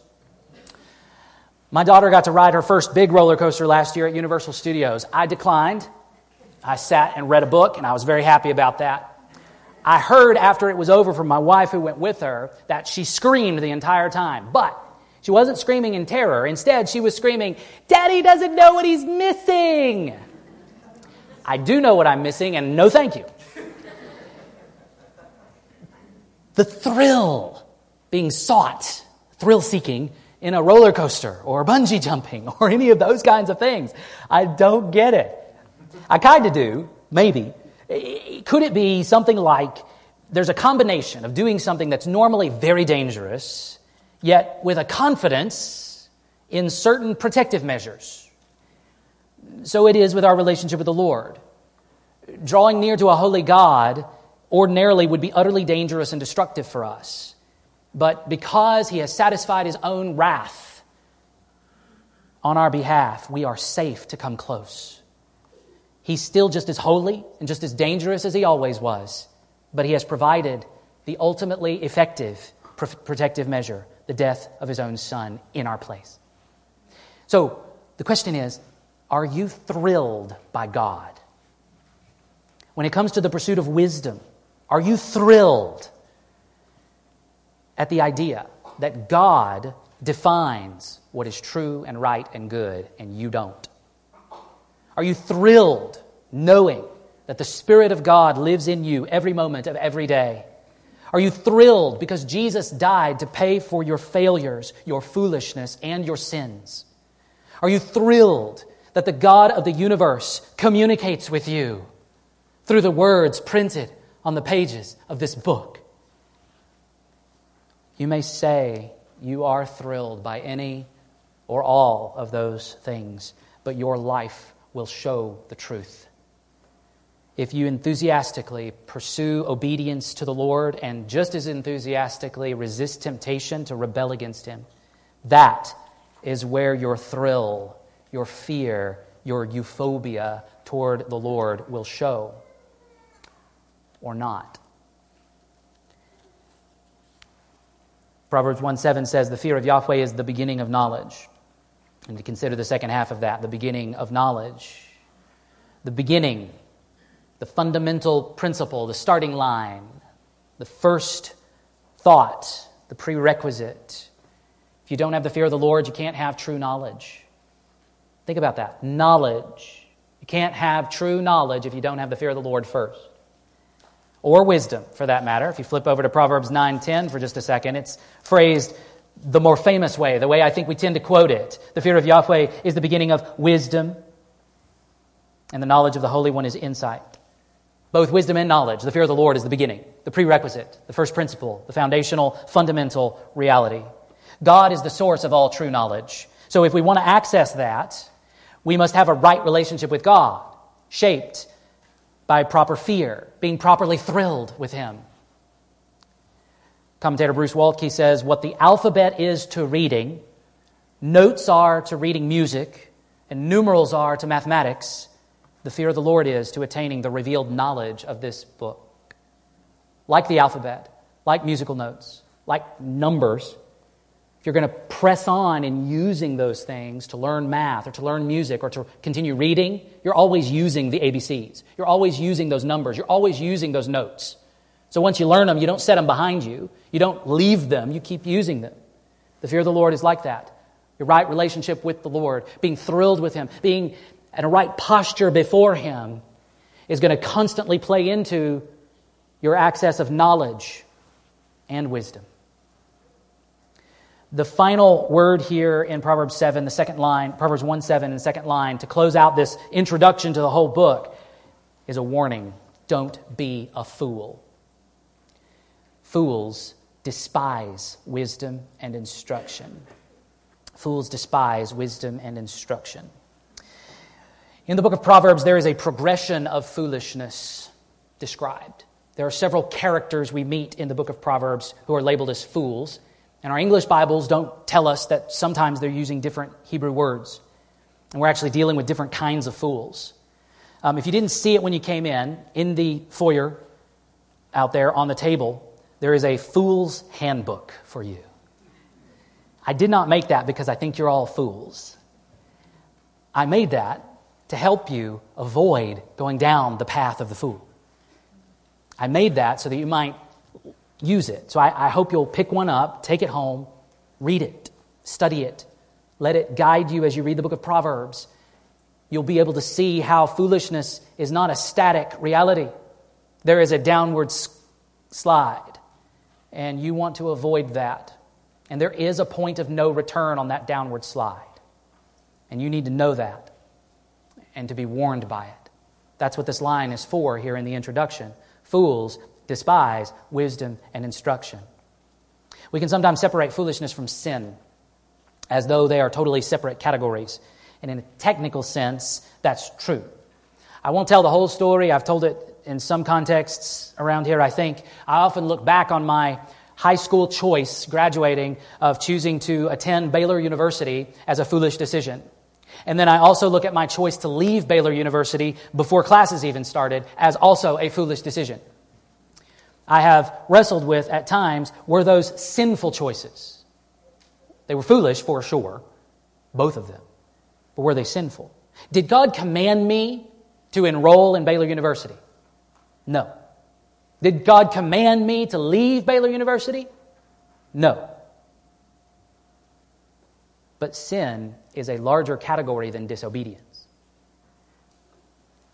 My daughter got to ride her first big roller coaster last year at Universal Studios. I declined. I sat and read a book, and I was very happy about that. I heard after it was over from my wife who went with her that she screamed the entire time. But she wasn't screaming in terror. Instead, she was screaming, Daddy doesn't know what he's missing. I do know what I'm missing, and no thank you. the thrill being sought, thrill seeking, in a roller coaster or bungee jumping or any of those kinds of things. I don't get it. I kind of do, maybe. Could it be something like there's a combination of doing something that's normally very dangerous, yet with a confidence in certain protective measures? So it is with our relationship with the Lord. Drawing near to a holy God ordinarily would be utterly dangerous and destructive for us. But because he has satisfied his own wrath on our behalf, we are safe to come close. He's still just as holy and just as dangerous as he always was, but he has provided the ultimately effective protective measure, the death of his own son in our place. So the question is are you thrilled by God? When it comes to the pursuit of wisdom, are you thrilled at the idea that God defines what is true and right and good and you don't? Are you thrilled knowing that the Spirit of God lives in you every moment of every day? Are you thrilled because Jesus died to pay for your failures, your foolishness, and your sins? Are you thrilled that the God of the universe communicates with you through the words printed on the pages of this book? You may say you are thrilled by any or all of those things, but your life will show the truth. If you enthusiastically pursue obedience to the Lord and just as enthusiastically resist temptation to rebel against Him, that is where your thrill, your fear, your euphobia toward the Lord will show or not. Proverbs 1 7 says, The fear of Yahweh is the beginning of knowledge. And to consider the second half of that, the beginning of knowledge. The beginning, the fundamental principle, the starting line, the first thought, the prerequisite. If you don't have the fear of the Lord, you can't have true knowledge. Think about that. Knowledge. You can't have true knowledge if you don't have the fear of the Lord first. Or wisdom, for that matter. If you flip over to Proverbs 9:10 for just a second, it's phrased the more famous way, the way I think we tend to quote it. The fear of Yahweh is the beginning of wisdom, and the knowledge of the Holy One is insight. Both wisdom and knowledge. The fear of the Lord is the beginning, the prerequisite, the first principle, the foundational, fundamental reality. God is the source of all true knowledge. So if we want to access that, we must have a right relationship with God, shaped by proper fear, being properly thrilled with Him. Commentator Bruce Waltke says what the alphabet is to reading, notes are to reading music, and numerals are to mathematics, the fear of the Lord is to attaining the revealed knowledge of this book. Like the alphabet, like musical notes, like numbers, if you're going to press on in using those things to learn math or to learn music or to continue reading, you're always using the ABCs. You're always using those numbers. You're always using those notes. So once you learn them, you don't set them behind you. You don't leave them. You keep using them. The fear of the Lord is like that. Your right relationship with the Lord, being thrilled with Him, being in a right posture before Him is going to constantly play into your access of knowledge and wisdom. The final word here in Proverbs 7, the second line, Proverbs 1 7, and second line, to close out this introduction to the whole book, is a warning don't be a fool. Fools despise wisdom and instruction. Fools despise wisdom and instruction. In the book of Proverbs, there is a progression of foolishness described. There are several characters we meet in the book of Proverbs who are labeled as fools. And our English Bibles don't tell us that sometimes they're using different Hebrew words. And we're actually dealing with different kinds of fools. Um, if you didn't see it when you came in, in the foyer out there on the table, there is a fool's handbook for you. I did not make that because I think you're all fools. I made that to help you avoid going down the path of the fool. I made that so that you might use it. So I, I hope you'll pick one up, take it home, read it, study it, let it guide you as you read the book of Proverbs. You'll be able to see how foolishness is not a static reality. There is a downward slide, and you want to avoid that. And there is a point of no return on that downward slide. And you need to know that and to be warned by it. That's what this line is for here in the introduction. Fools despise wisdom and instruction. We can sometimes separate foolishness from sin as though they are totally separate categories. And in a technical sense, that's true. I won't tell the whole story. I've told it in some contexts around here, I think. I often look back on my high school choice, graduating, of choosing to attend Baylor University as a foolish decision. And then I also look at my choice to leave Baylor University before classes even started as also a foolish decision. I have wrestled with at times were those sinful choices. They were foolish for sure, both of them. But were they sinful? Did God command me to enroll in Baylor University? No. Did God command me to leave Baylor University? No. But sin is a larger category than disobedience.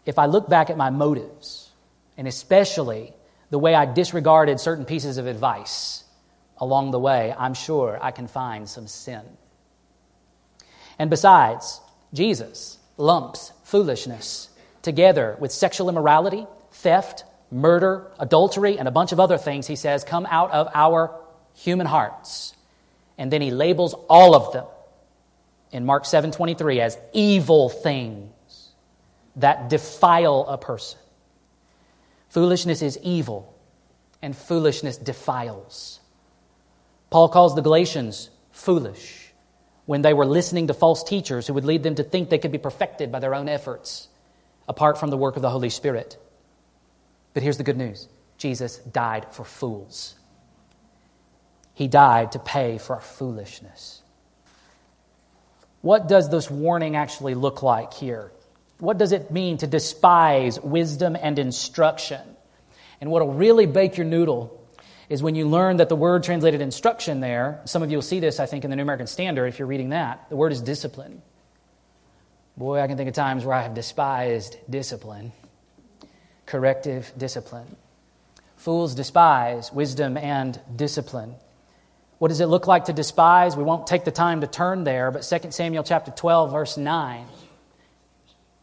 If I look back at my motives, and especially the way I disregarded certain pieces of advice along the way, I'm sure I can find some sin. And besides, Jesus lumps foolishness together with sexual immorality, theft, murder, adultery, and a bunch of other things, he says, come out of our human hearts. And then he labels all of them in Mark 7:23 as evil things that defile a person. Foolishness is evil, and foolishness defiles. Paul calls the Galatians foolish when they were listening to false teachers who would lead them to think they could be perfected by their own efforts apart from the work of the Holy Spirit. But here's the good news Jesus died for fools. He died to pay for our foolishness. What does this warning actually look like here? What does it mean to despise wisdom and instruction? And what'll really bake your noodle is when you learn that the word translated instruction there, some of you will see this, I think, in the New American Standard if you're reading that. The word is discipline. Boy, I can think of times where I have despised discipline, corrective discipline. Fools despise wisdom and discipline. What does it look like to despise? We won't take the time to turn there, but 2 Samuel chapter 12 verse 9.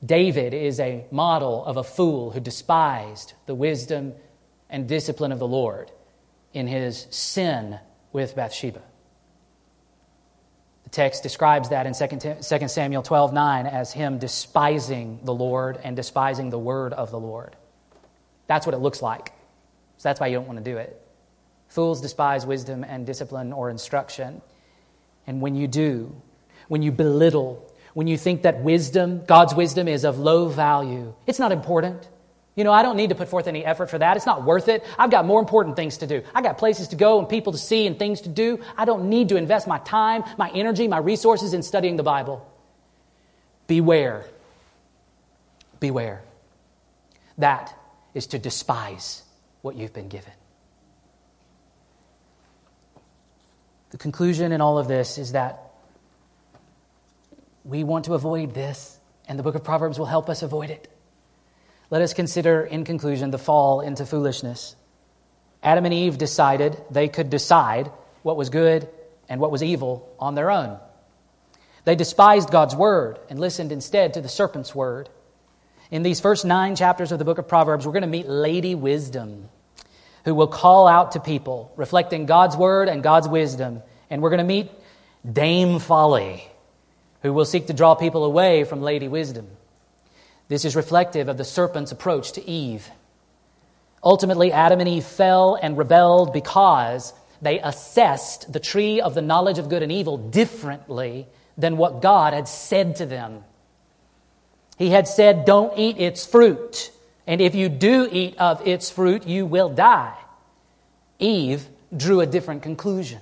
David is a model of a fool who despised the wisdom and discipline of the Lord in his sin with Bathsheba. The text describes that in 2 Samuel 12 9 as him despising the Lord and despising the word of the Lord. That's what it looks like. So that's why you don't want to do it. Fools despise wisdom and discipline or instruction. And when you do, when you belittle, when you think that wisdom, God's wisdom, is of low value, it's not important. You know, I don't need to put forth any effort for that. It's not worth it. I've got more important things to do. I got places to go and people to see and things to do. I don't need to invest my time, my energy, my resources in studying the Bible. Beware. Beware. That is to despise what you've been given. The conclusion in all of this is that we want to avoid this, and the book of Proverbs will help us avoid it. Let us consider, in conclusion, the fall into foolishness. Adam and Eve decided they could decide what was good and what was evil on their own. They despised God's word and listened instead to the serpent's word. In these first nine chapters of the book of Proverbs, we're going to meet Lady Wisdom, who will call out to people, reflecting God's word and God's wisdom. And we're going to meet Dame Folly, who will seek to draw people away from Lady Wisdom. This is reflective of the serpent's approach to Eve. Ultimately, Adam and Eve fell and rebelled because they assessed the tree of the knowledge of good and evil differently than what God had said to them. He had said, Don't eat its fruit, and if you do eat of its fruit, you will die. Eve drew a different conclusion.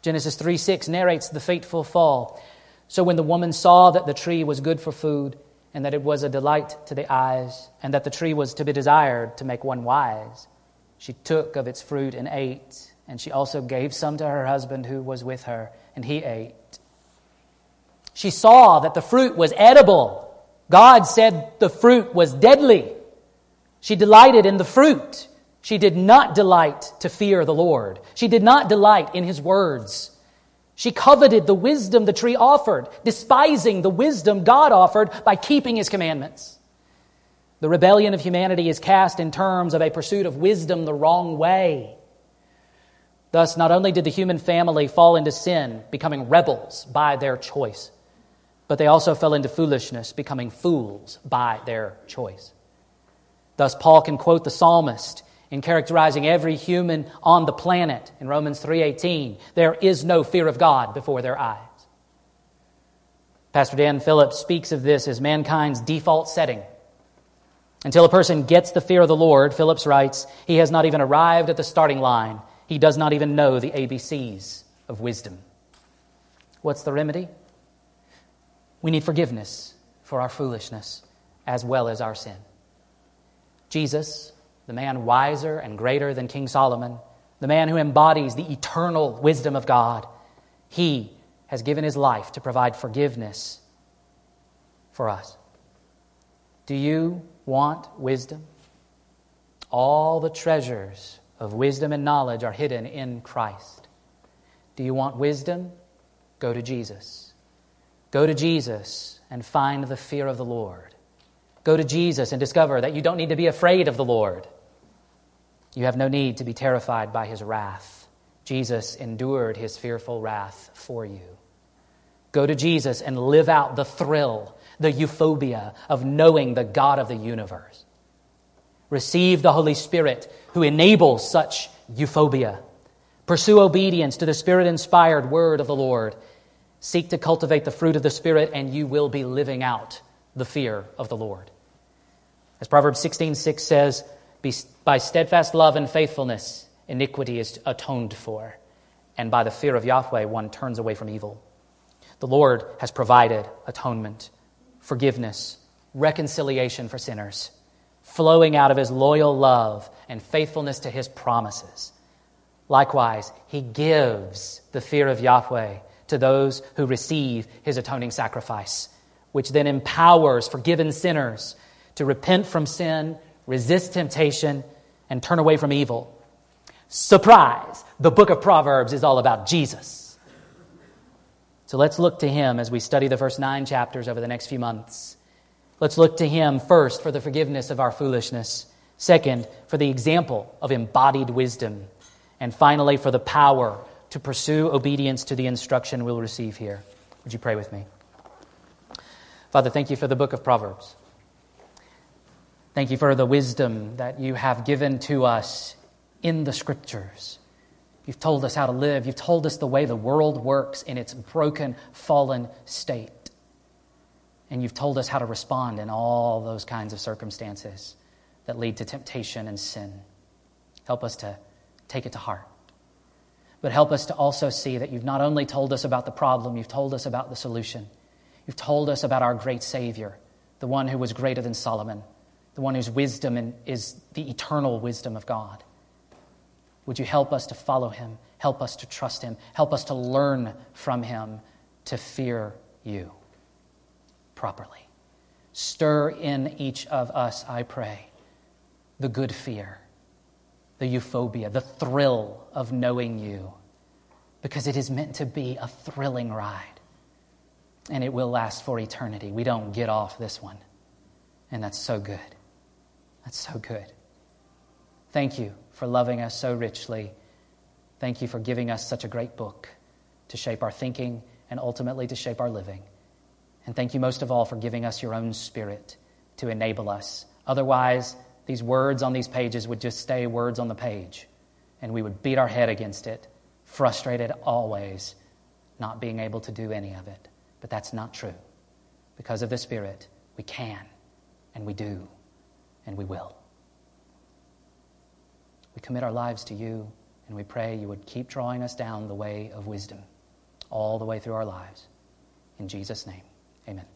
Genesis 3 6 narrates the fateful fall. So when the woman saw that the tree was good for food, and that it was a delight to the eyes, and that the tree was to be desired to make one wise. She took of its fruit and ate, and she also gave some to her husband who was with her, and he ate. She saw that the fruit was edible. God said the fruit was deadly. She delighted in the fruit. She did not delight to fear the Lord. She did not delight in his words. She coveted the wisdom the tree offered, despising the wisdom God offered by keeping his commandments. The rebellion of humanity is cast in terms of a pursuit of wisdom the wrong way. Thus, not only did the human family fall into sin, becoming rebels by their choice, but they also fell into foolishness, becoming fools by their choice. Thus, Paul can quote the psalmist in characterizing every human on the planet in Romans 3:18 there is no fear of God before their eyes. Pastor Dan Phillips speaks of this as mankind's default setting. Until a person gets the fear of the Lord Phillips writes he has not even arrived at the starting line. He does not even know the ABCs of wisdom. What's the remedy? We need forgiveness for our foolishness as well as our sin Jesus the man wiser and greater than King Solomon, the man who embodies the eternal wisdom of God, he has given his life to provide forgiveness for us. Do you want wisdom? All the treasures of wisdom and knowledge are hidden in Christ. Do you want wisdom? Go to Jesus. Go to Jesus and find the fear of the Lord. Go to Jesus and discover that you don't need to be afraid of the Lord. You have no need to be terrified by his wrath. Jesus endured his fearful wrath for you. Go to Jesus and live out the thrill, the euphoria of knowing the God of the universe. Receive the Holy Spirit who enables such euphoria. Pursue obedience to the Spirit inspired word of the Lord. Seek to cultivate the fruit of the Spirit, and you will be living out the fear of the Lord. As Proverbs 16:6 6 says, by steadfast love and faithfulness, iniquity is atoned for, and by the fear of Yahweh, one turns away from evil. The Lord has provided atonement, forgiveness, reconciliation for sinners, flowing out of his loyal love and faithfulness to his promises. Likewise, he gives the fear of Yahweh to those who receive his atoning sacrifice, which then empowers forgiven sinners to repent from sin, resist temptation, and turn away from evil. Surprise! The book of Proverbs is all about Jesus. So let's look to him as we study the first nine chapters over the next few months. Let's look to him first for the forgiveness of our foolishness, second, for the example of embodied wisdom, and finally, for the power to pursue obedience to the instruction we'll receive here. Would you pray with me? Father, thank you for the book of Proverbs. Thank you for the wisdom that you have given to us in the scriptures. You've told us how to live. You've told us the way the world works in its broken, fallen state. And you've told us how to respond in all those kinds of circumstances that lead to temptation and sin. Help us to take it to heart. But help us to also see that you've not only told us about the problem, you've told us about the solution. You've told us about our great Savior, the one who was greater than Solomon, the one whose wisdom is the eternal wisdom of God. Would you help us to follow him? Help us to trust him. Help us to learn from him to fear you properly. Stir in each of us, I pray, the good fear, the euphobia, the thrill of knowing you, because it is meant to be a thrilling ride and it will last for eternity. We don't get off this one. And that's so good. That's so good. Thank you for loving us so richly. Thank you for giving us such a great book to shape our thinking and ultimately to shape our living. And thank you most of all for giving us your own spirit to enable us. Otherwise, these words on these pages would just stay words on the page, and we would beat our head against it, frustrated always, not being able to do any of it. But that's not true. Because of the Spirit, we can, and we do, and we will. We commit our lives to you, and we pray you would keep drawing us down the way of wisdom all the way through our lives. In Jesus' name, amen.